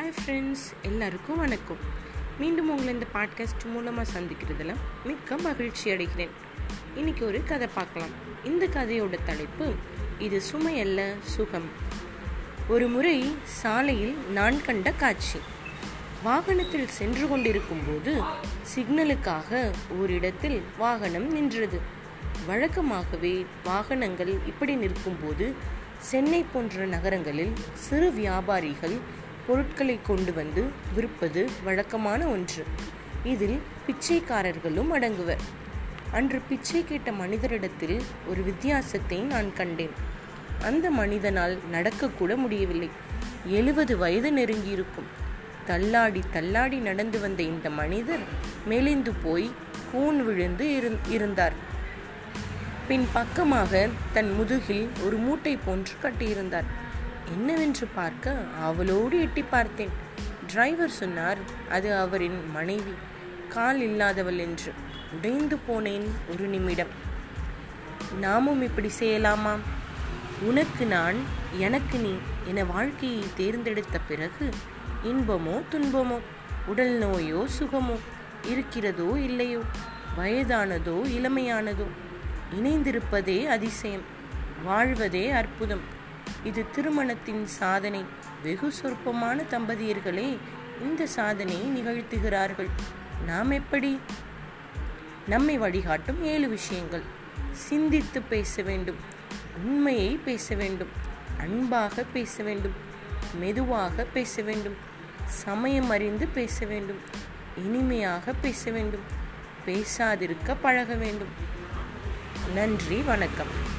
Hi friends எல்லாருக்கும் வணக்கம். மீண்டும் உங்களை இந்த பாட்காஸ்ட் மூலமாக சந்திக்கிறதுல மிக்க மகிழ்ச்சி அடைகிறேன். இன்னைக்கு ஒரு கதை பார்க்கலாம். இந்த கதையோட தலைப்பு இது சுமையல்ல சுகம். ஒரு முறை சாலையில் நான் கண்ட காட்சி. வாகனத்தில் சென்று கொண்டிருக்கும் போது சிக்னலுக்காக ஓரிடத்தில் வாகனம் நின்றது. வழக்கமாகவே வாகனங்கள் இப்படி நிற்கும்போது சென்னை போன்ற நகரங்களில் சிறு வியாபாரிகள் பொருட்களை கொண்டு வந்து விற்பது வழக்கமான ஒன்று. இதில் பிச்சைக்காரர்களும் அடங்குவர். அன்று பிச்சை கேட்ட மனிதரிடத்தில் ஒரு வித்தியாசத்தை நான் கண்டேன். அந்த மனிதனால் நடக்கக்கூட முடியவில்லை. எழுபது வயது நெருங்கியிருக்கும். தள்ளாடி தள்ளாடி நடந்து வந்த இந்த மனிதர் மெலிந்து போய் கூன் விழுந்து இருந்தார். பின் பக்கமாக தன் முதுகில் ஒரு மூட்டை போன்று கட்டியிருந்தார். என்னவென்று பார்க்க அவளோடு எட்டி பார்த்தேன். டிரைவர் சொன்னார் அது அவரின் மனைவி. கால் இல்லாதவள் என்று. உடைந்து போனேன் ஒரு நிமிடம். நாமும் இப்படி செய்யலாமா உனக்கு நான் எனக்கு நீ என வாழ்க்கையை தேர்ந்தெடுத்த பிறகு இன்பமோ துன்பமோ உடல் நோயோ சுகமோ இருக்கிறதோ இல்லையோ? வயதானதோ இளமையானதோ? இணைந்திருப்பதே அதிசயம். வாழ்வதே அற்புதம். இது திருமணத்தின் சாதனை. வெகு சொற்பமான தம்பதியர்களே இந்த சாதனையை நிகழ்த்துகிறார்கள். நாம் எப்படி? நம்மை வழிகாட்டும் ஏழு விஷயங்கள். சிந்தித்து பேச வேண்டும். உண்மையை பேச வேண்டும். அன்பாக பேச வேண்டும். மெதுவாக பேச வேண்டும். சமயம் அறிந்து பேச வேண்டும். இனிமையாக பேச வேண்டும். பேசாதிருக்க பழக வேண்டும். நன்றி வணக்கம்.